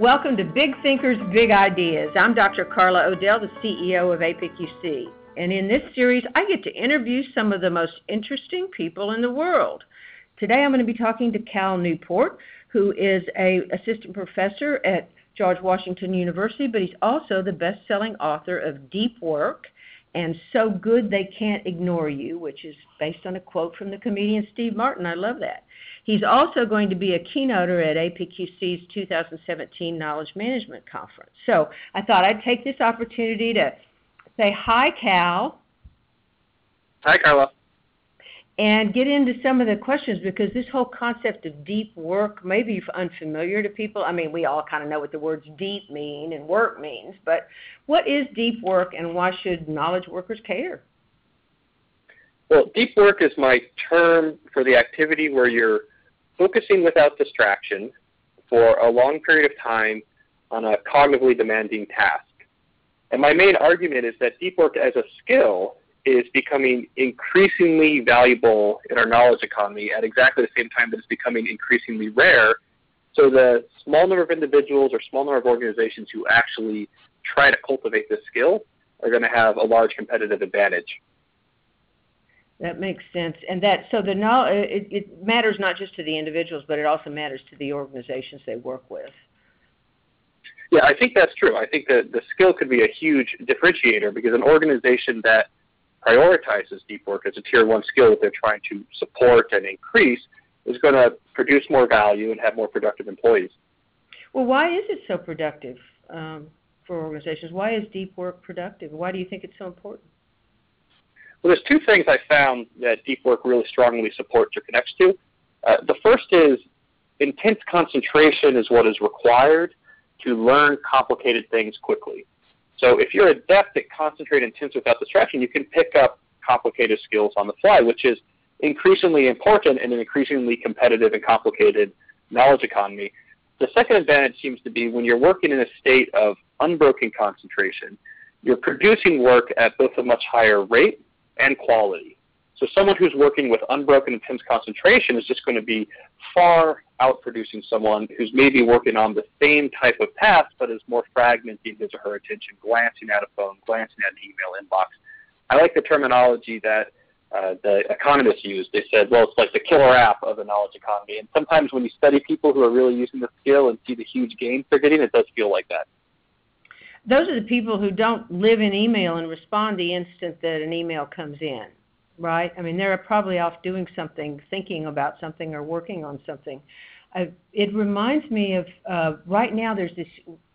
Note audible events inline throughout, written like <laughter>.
Welcome to Big Thinkers, Big Ideas. I'm Dr. Carla O'Dell, the CEO of APQC. And in this series, I get to interview some of the most interesting people in the world. Today, I'm going to be talking to Cal Newport, who is a assistant professor at George Washington University, but he's also the best-selling author of Deep Work and So Good They Can't Ignore You, which is based on a quote from the comedian Steve Martin. I love that. He's also going to be a keynoter at APQC's 2017 Knowledge Management Conference. So I thought I'd take this opportunity to say hi, Cal. Hi, Carla. And get into some of the questions because this whole concept of deep work may be unfamiliar to people. I mean, we all kind of know what the words deep mean and work means, but what is deep work and why should knowledge workers care? Well, deep work is my term for the activity where you're focusing without distraction for a long period of time on a cognitively demanding task. And my main argument is that deep work as a skill is becoming increasingly valuable in our knowledge economy at exactly the same time that it's becoming increasingly rare. So the small number of individuals or small number of organizations who actually try to cultivate this skill are going to have a large competitive advantage. That makes sense, and that so the knowledge it, it matters not just to the individuals, but it also matters to the organizations they work with. Yeah, I think that's true. I think that the skill could be a huge differentiator because an organization that prioritizes deep work as a tier one skill that they're trying to support and increase is going to produce more value and have more productive employees. Well, why is it so productive um, for organizations? Why is deep work productive? Why do you think it's so important? Well, there's two things I found that deep work really strongly supports or connects to. Uh, the first is intense concentration is what is required to learn complicated things quickly. So if you're adept at concentrate intense without distraction, you can pick up complicated skills on the fly, which is increasingly important in an increasingly competitive and complicated knowledge economy. The second advantage seems to be when you're working in a state of unbroken concentration, you're producing work at both a much higher rate and quality. So someone who's working with unbroken intense concentration is just going to be far outproducing someone who's maybe working on the same type of task but is more fragmenting his or her attention, glancing at a phone, glancing at an email inbox. I like the terminology that uh, the economists used. They said, well, it's like the killer app of the knowledge economy. And sometimes when you study people who are really using the skill and see the huge gains they're getting, it does feel like that those are the people who don't live in email and respond the instant that an email comes in, right? I mean, they're probably off doing something, thinking about something, or working on something. Uh, it reminds me of uh, right now. There's this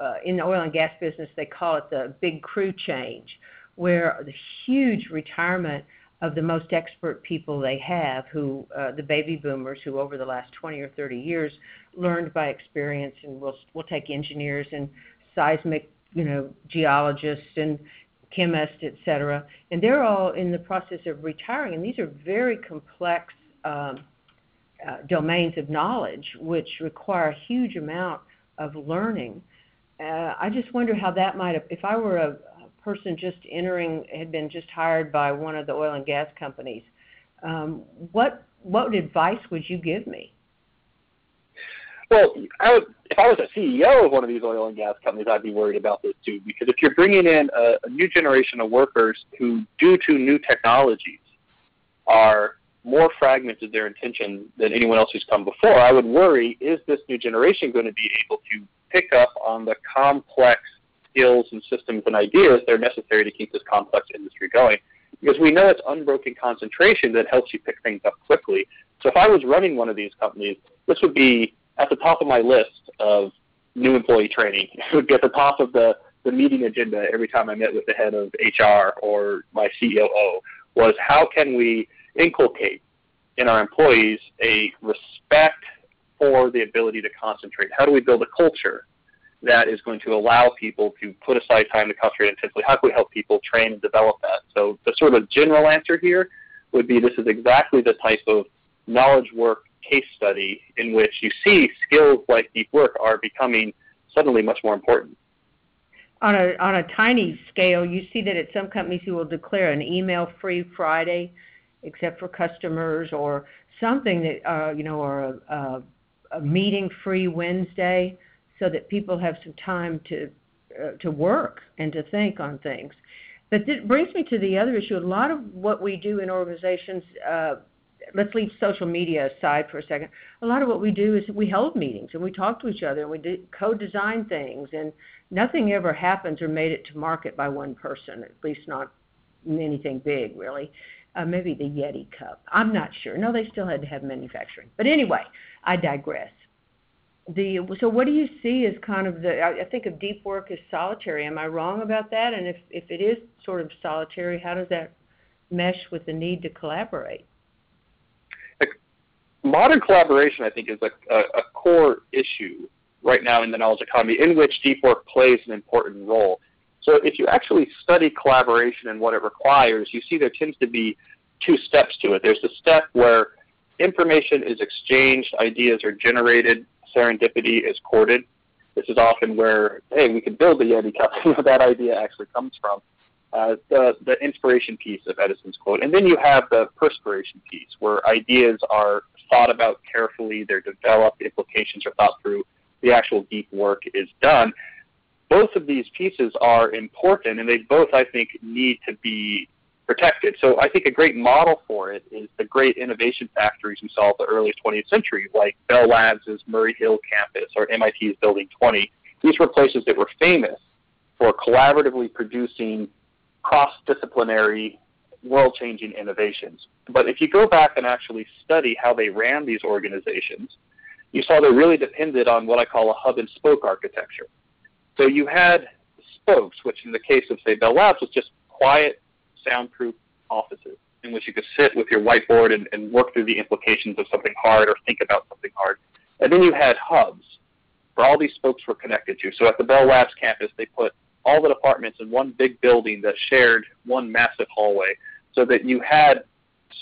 uh, in the oil and gas business. They call it the big crew change, where the huge retirement of the most expert people they have, who uh, the baby boomers, who over the last 20 or 30 years learned by experience, and we'll we'll take engineers and seismic you know, geologists and chemists, et cetera, and they're all in the process of retiring. And these are very complex um, uh, domains of knowledge, which require a huge amount of learning. Uh, I just wonder how that might have, if I were a, a, person just entering, had been just hired by one of the oil and gas companies, um, what what advice would you give me? Well, I would, if I was a CEO of one of these oil and gas companies, I'd be worried about this too. Because if you're bringing in a, a new generation of workers who, due to new technologies, are more fragmented in their intention than anyone else who's come before, I would worry: is this new generation going to be able to pick up on the complex skills and systems and ideas that are necessary to keep this complex industry going? Because we know it's unbroken concentration that helps you pick things up quickly. So if I was running one of these companies, this would be at the top of my list of new employee training. <laughs> It would be at the top of the, the meeting agenda every time I met with the head of HR or my COO was how can we inculcate in our employees a respect for the ability to concentrate? How do we build a culture that is going to allow people to put aside time to concentrate intensely? How can we help people train and develop that? So the sort of general answer here would be this is exactly the type of knowledge work case study in which you see skills like deep work are becoming suddenly much more important. On a on a tiny scale, you see that at some companies who will declare an email-free Friday, except for customers, or something that uh, you know, or a, a, a meeting-free Wednesday. so that people have some time to uh, to work and to think on things. But this brings me to the other issue. A lot of what we do in organizations, uh, let's leave social media aside for a second. A lot of what we do is we hold meetings and we talk to each other and we do, co-design things, and nothing ever happens or made it to market by one person. At least not anything big, really. Uh, maybe the Yeti cup. I'm not sure. No, they still had to have manufacturing. But anyway, I digress the so what do you see as kind of the I, I think of deep work as solitary. Am I wrong about that? And if if it is sort of solitary, how does that mesh with the need to collaborate? Modern collaboration, I think, is a, a, a core issue right now in the knowledge economy, in which deep work plays an important role. So, if you actually study collaboration and what it requires, you see there tends to be two steps to it. There's the step where information is exchanged, ideas are generated, serendipity is courted. This is often where, hey, we could build the Yeti cup. You know, that idea actually comes from. Uh, the, the inspiration piece of Edison's quote. And then you have the perspiration piece, where ideas are thought about carefully, they're developed, implications are thought through, the actual deep work is done. Both of these pieces are important, and they both, I think, need to be protected. So I think a great model for it is the great innovation factories we saw at the early 20th century, like Bell Labs' Murray Hill campus or MIT's Building 20. These were places that were famous for collaboratively producing cross-disciplinary, world-changing innovations. But if you go back and actually study how they ran these organizations, you saw they really depended on what I call a hub and spoke architecture. So you had spokes, which in the case of, say, Bell Labs was just quiet soundproof offices in which you could sit with your whiteboard and, and work through the implications of something hard or think about something hard. And then you had hubs where all these spokes were connected to. So at the Bell Labs campus, they put all the departments in one big building that shared one massive hallway so that you had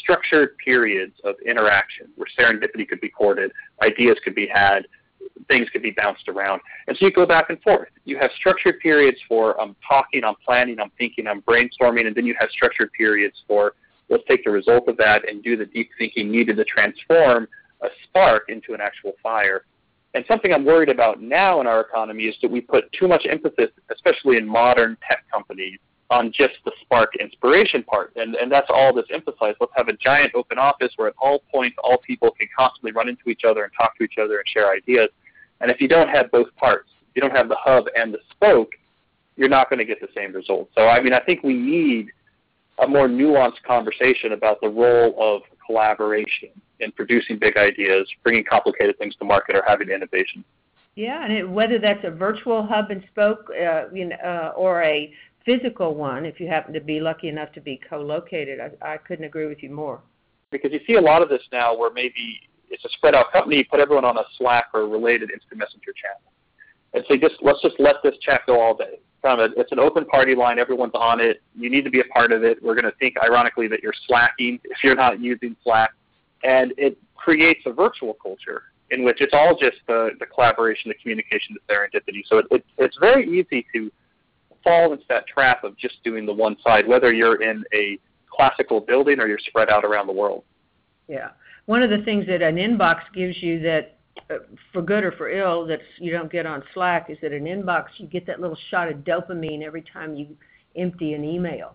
structured periods of interaction where serendipity could be courted, ideas could be had, things could be bounced around. And so you go back and forth. You have structured periods for I'm um, talking, I'm planning, I'm thinking, I'm brainstorming, and then you have structured periods for let's take the result of that and do the deep thinking needed to transform a spark into an actual fire. And something I'm worried about now in our economy is that we put too much emphasis, especially in modern tech companies, on just the spark inspiration part. And, and that's all that's emphasized. Let's have a giant open office where at all points all people can constantly run into each other and talk to each other and share ideas. And if you don't have both parts, you don't have the hub and the spoke, you're not going to get the same result. So, I mean, I think we need a more nuanced conversation about the role of collaboration in producing big ideas, bringing complicated things to market, or having innovation. Yeah, and it, whether that's a virtual hub and spoke, uh, you know, uh, or a physical one, if you happen to be lucky enough to be co-located, I, I couldn't agree with you more. Because you see a lot of this now, where maybe it's a spread out company. You put everyone on a Slack or related instant messenger channel, and say just let's just let this chat go all day. Of a, it's an open party line. Everyone's on it. You need to be a part of it. We're going to think, ironically, that you're slacking if you're not using Slack, and it creates a virtual culture in which it's all just the, the collaboration, the communication, the serendipity. So it, it, it's very easy to fall into that trap of just doing the one side, whether you're in a classical building or you're spread out around the world. Yeah one of the things that an inbox gives you that for good or for ill that you don't get on Slack is that an inbox you get that little shot of dopamine every time you empty an email.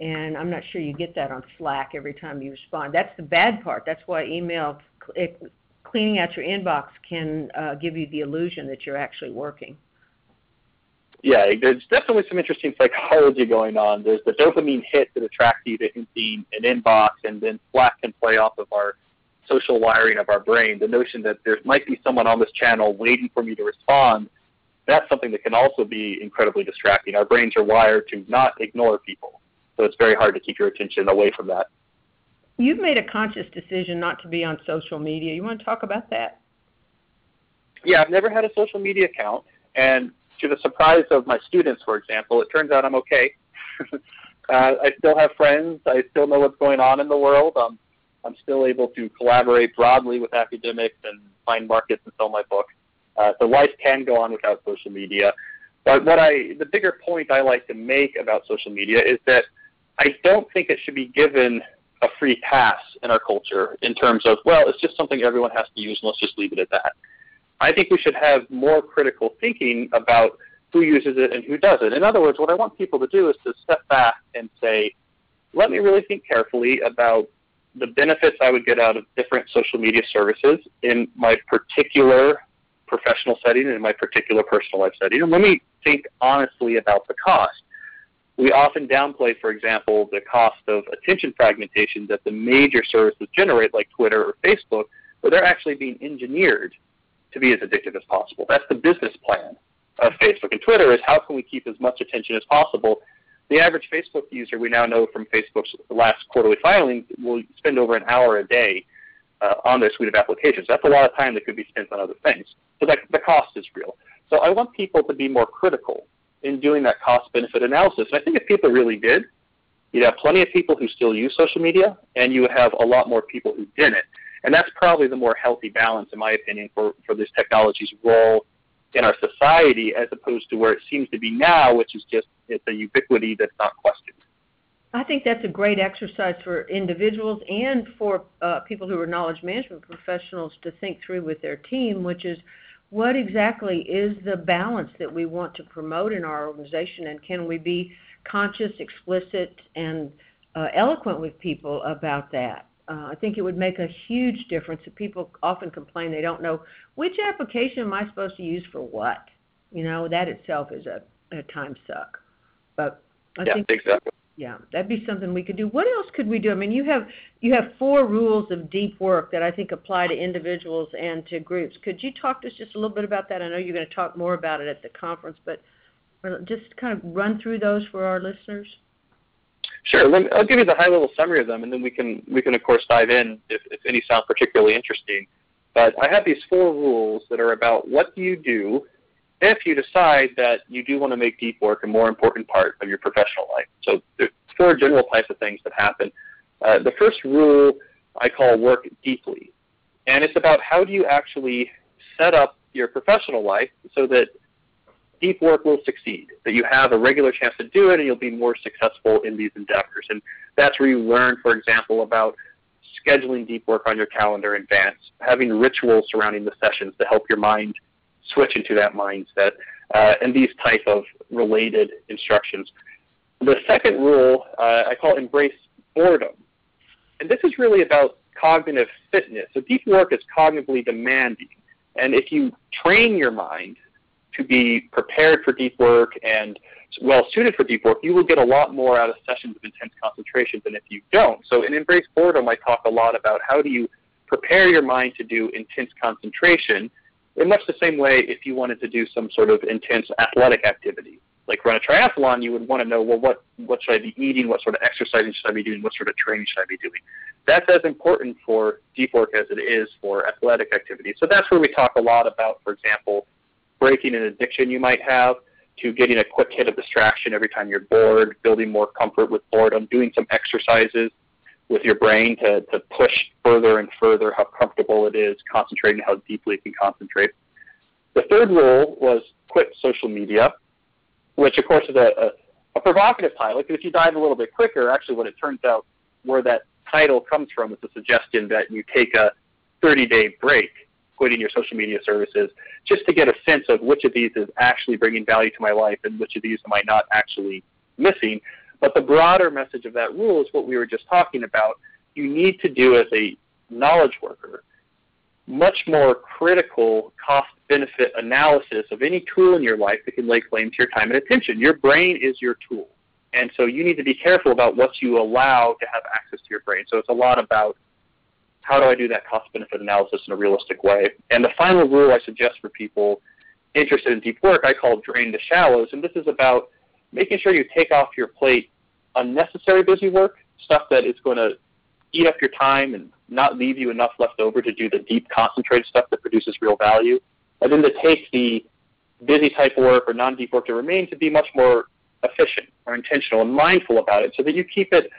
And I'm not sure you get that on Slack every time you respond. That's the bad part. That's why email it, cleaning out your inbox can uh, give you the illusion that you're actually working. Yeah, there's definitely some interesting psychology going on. There's the dopamine hit that attracts you to emptying an inbox, and then Slack can play off of our social wiring of our brain, the notion that there might be someone on this channel waiting for me to respond, that's something that can also be incredibly distracting. Our brains are wired to not ignore people, so it's very hard to keep your attention away from that. You've made a conscious decision not to be on social media. You want to talk about that? Yeah, I've never had a social media account, and to the surprise of my students, for example, it turns out I'm okay. <laughs> uh, I still have friends. I still know what's going on in the world. Um, I'm still able to collaborate broadly with academics and find markets and sell my book. Uh, so life can go on without social media. But what I, the bigger point I like to make about social media is that I don't think it should be given a free pass in our culture in terms of, well, it's just something everyone has to use and let's just leave it at that. I think we should have more critical thinking about who uses it and who doesn't. In other words, what I want people to do is to step back and say, let me really think carefully about the benefits I would get out of different social media services in my particular professional setting and in my particular personal life setting. And let me think honestly about the cost. We often downplay, for example, the cost of attention fragmentation that the major services generate, like Twitter or Facebook, where they're actually being engineered to be as addictive as possible. That's the business plan of Facebook and Twitter is how can we keep as much attention as possible. The average Facebook user we now know from Facebook's last quarterly filing will spend over an hour a day uh, on their suite of applications. That's a lot of time that could be spent on other things. So that, the cost is real. So I want people to be more critical in doing that cost benefit analysis. And I think if people really did, you'd have plenty of people who still use social media, and you would have a lot more people who didn't. And that's probably the more healthy balance, in my opinion, for, for this technology's role in our society as opposed to where it seems to be now, which is just it's a ubiquity that's not questioned. I think that's a great exercise for individuals and for uh, people who are knowledge management professionals to think through with their team, which is what exactly is the balance that we want to promote in our organization, and can we be conscious, explicit, and uh, eloquent with people about that? Uh, I think it would make a huge difference. People often complain they don't know which application am I supposed to use for what. You know, that itself is a, a time suck. But I yeah, think exactly. Yeah, that'd be something we could do. What else could we do? I mean, you have you have four rules of deep work that I think apply to individuals and to groups. Could you talk to us just a little bit about that? I know you're going to talk more about it at the conference, but just kind of run through those for our listeners. Sure. Me, I'll give you the high-level summary of them, and then we can we can of course dive in if, if any sound particularly interesting. But I have these four rules that are about what do you do if you decide that you do want to make deep work a more important part of your professional life. So there's four general types of things that happen. Uh, the first rule I call work deeply, and it's about how do you actually set up your professional life so that deep work will succeed, that you have a regular chance to do it and you'll be more successful in these endeavors. And that's where you learn, for example, about scheduling deep work on your calendar in advance, having rituals surrounding the sessions to help your mind switch into that mindset, uh, and these type of related instructions. The second rule uh, I call embrace boredom. And this is really about cognitive fitness. So deep work is cognitively demanding. And if you train your mind to be prepared for deep work and well suited for deep work, you will get a lot more out of sessions of intense concentration than if you don't. So in Embrace Boredom, I talk a lot about how do you prepare your mind to do intense concentration in much the same way if you wanted to do some sort of intense athletic activity. Like run a triathlon, you would want to know, well, what, what should I be eating? What sort of exercising should I be doing? What sort of training should I be doing? That's as important for deep work as it is for athletic activity. So that's where we talk a lot about, for example, breaking an addiction you might have to getting a quick hit of distraction every time you're bored, building more comfort with boredom, doing some exercises with your brain to, to push further and further how comfortable it is, concentrating how deeply it can concentrate. The third rule was quit social media, which of course is a, a, a provocative title. Because if you dive a little bit quicker, actually what it turns out where that title comes from is the suggestion that you take a 30-day break quitting your social media services just to get a sense of which of these is actually bringing value to my life and which of these am I not actually missing. But the broader message of that rule is what we were just talking about. You need to do as a knowledge worker much more critical cost benefit analysis of any tool in your life that can lay claim to your time and attention. Your brain is your tool. And so you need to be careful about what you allow to have access to your brain. So it's a lot about how do I do that cost benefit analysis in a realistic way? And the final rule I suggest for people interested in deep work, I call drain the shallows. And this is about making sure you take off your plate unnecessary busy work, stuff that is going to eat up your time and not leave you enough left over to do the deep, concentrated stuff that produces real value. And then to take the busy type work or non-deep work to remain to be much more efficient or intentional and mindful about it so that you keep it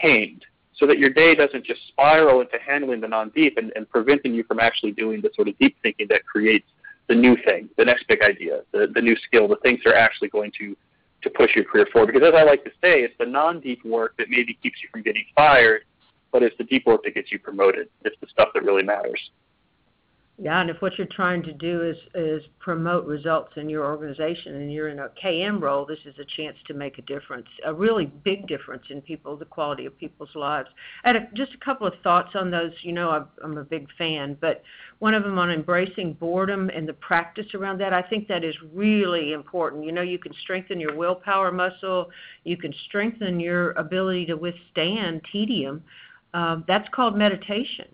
tamed so that your day doesn't just spiral into handling the non-deep and, and preventing you from actually doing the sort of deep thinking that creates the new thing, the next big idea, the, the new skill, the things that are actually going to, to push your career forward. Because as I like to say, it's the non-deep work that maybe keeps you from getting fired, but it's the deep work that gets you promoted. It's the stuff that really matters. Yeah, and if what you're trying to do is is promote results in your organization and you're in a KM role, this is a chance to make a difference, a really big difference in people, the quality of people's lives. Had a, just a couple of thoughts on those. You know, I'm, I'm a big fan, but one of them on embracing boredom and the practice around that. I think that is really important. You know, you can strengthen your willpower muscle, you can strengthen your ability to withstand tedium. Uh, that's called meditation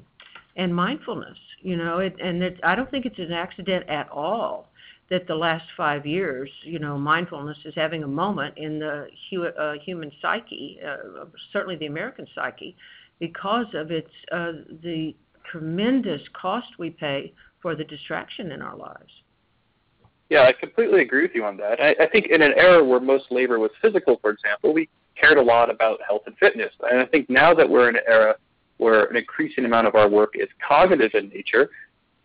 and mindfulness you know it and it i don't think it's an accident at all that the last five years you know mindfulness is having a moment in the hu- uh, human psyche uh, certainly the american psyche because of its uh, the tremendous cost we pay for the distraction in our lives. Yeah i completely agree with you on that. I, I think in an era where most labor was physical for example we cared a lot about health and fitness. And i think now that we're in an era where an increasing amount of our work is cognitive in nature,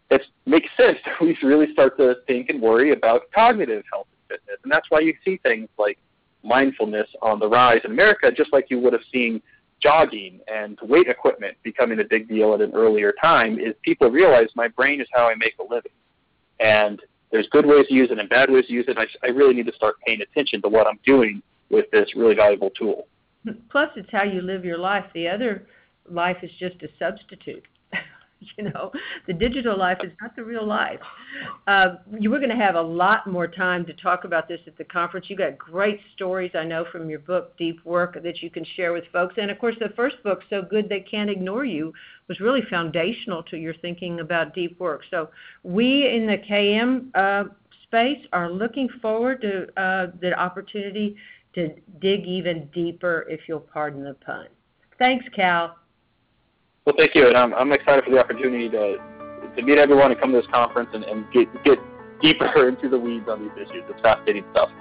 it makes sense that <laughs> we really start to think and worry about cognitive health and fitness. And that's why you see things like mindfulness on the rise in America, just like you would have seen jogging and weight equipment becoming a big deal at an earlier time, is people realize my brain is how I make a living. And there's good ways to use it and bad ways to use it. I, I really need to start paying attention to what I'm doing with this really valuable tool. Plus, it's how you live your life. The other life is just a substitute. <laughs> you know, the digital life is not the real life. Uh, you were going to have a lot more time to talk about this at the conference. You got great stories, I know, from your book, Deep Work, that you can share with folks. And of course, the first book, So Good They Can't Ignore You, was really foundational to your thinking about deep work. So we in the KM uh, space are looking forward to uh, the opportunity to dig even deeper, if you'll pardon the pun. Thanks, Cal. Well, thank you, and I'm, I'm excited for the opportunity to to meet everyone and come to this conference and, and get get deeper <laughs> into the weeds on these issues. It's fascinating stuff.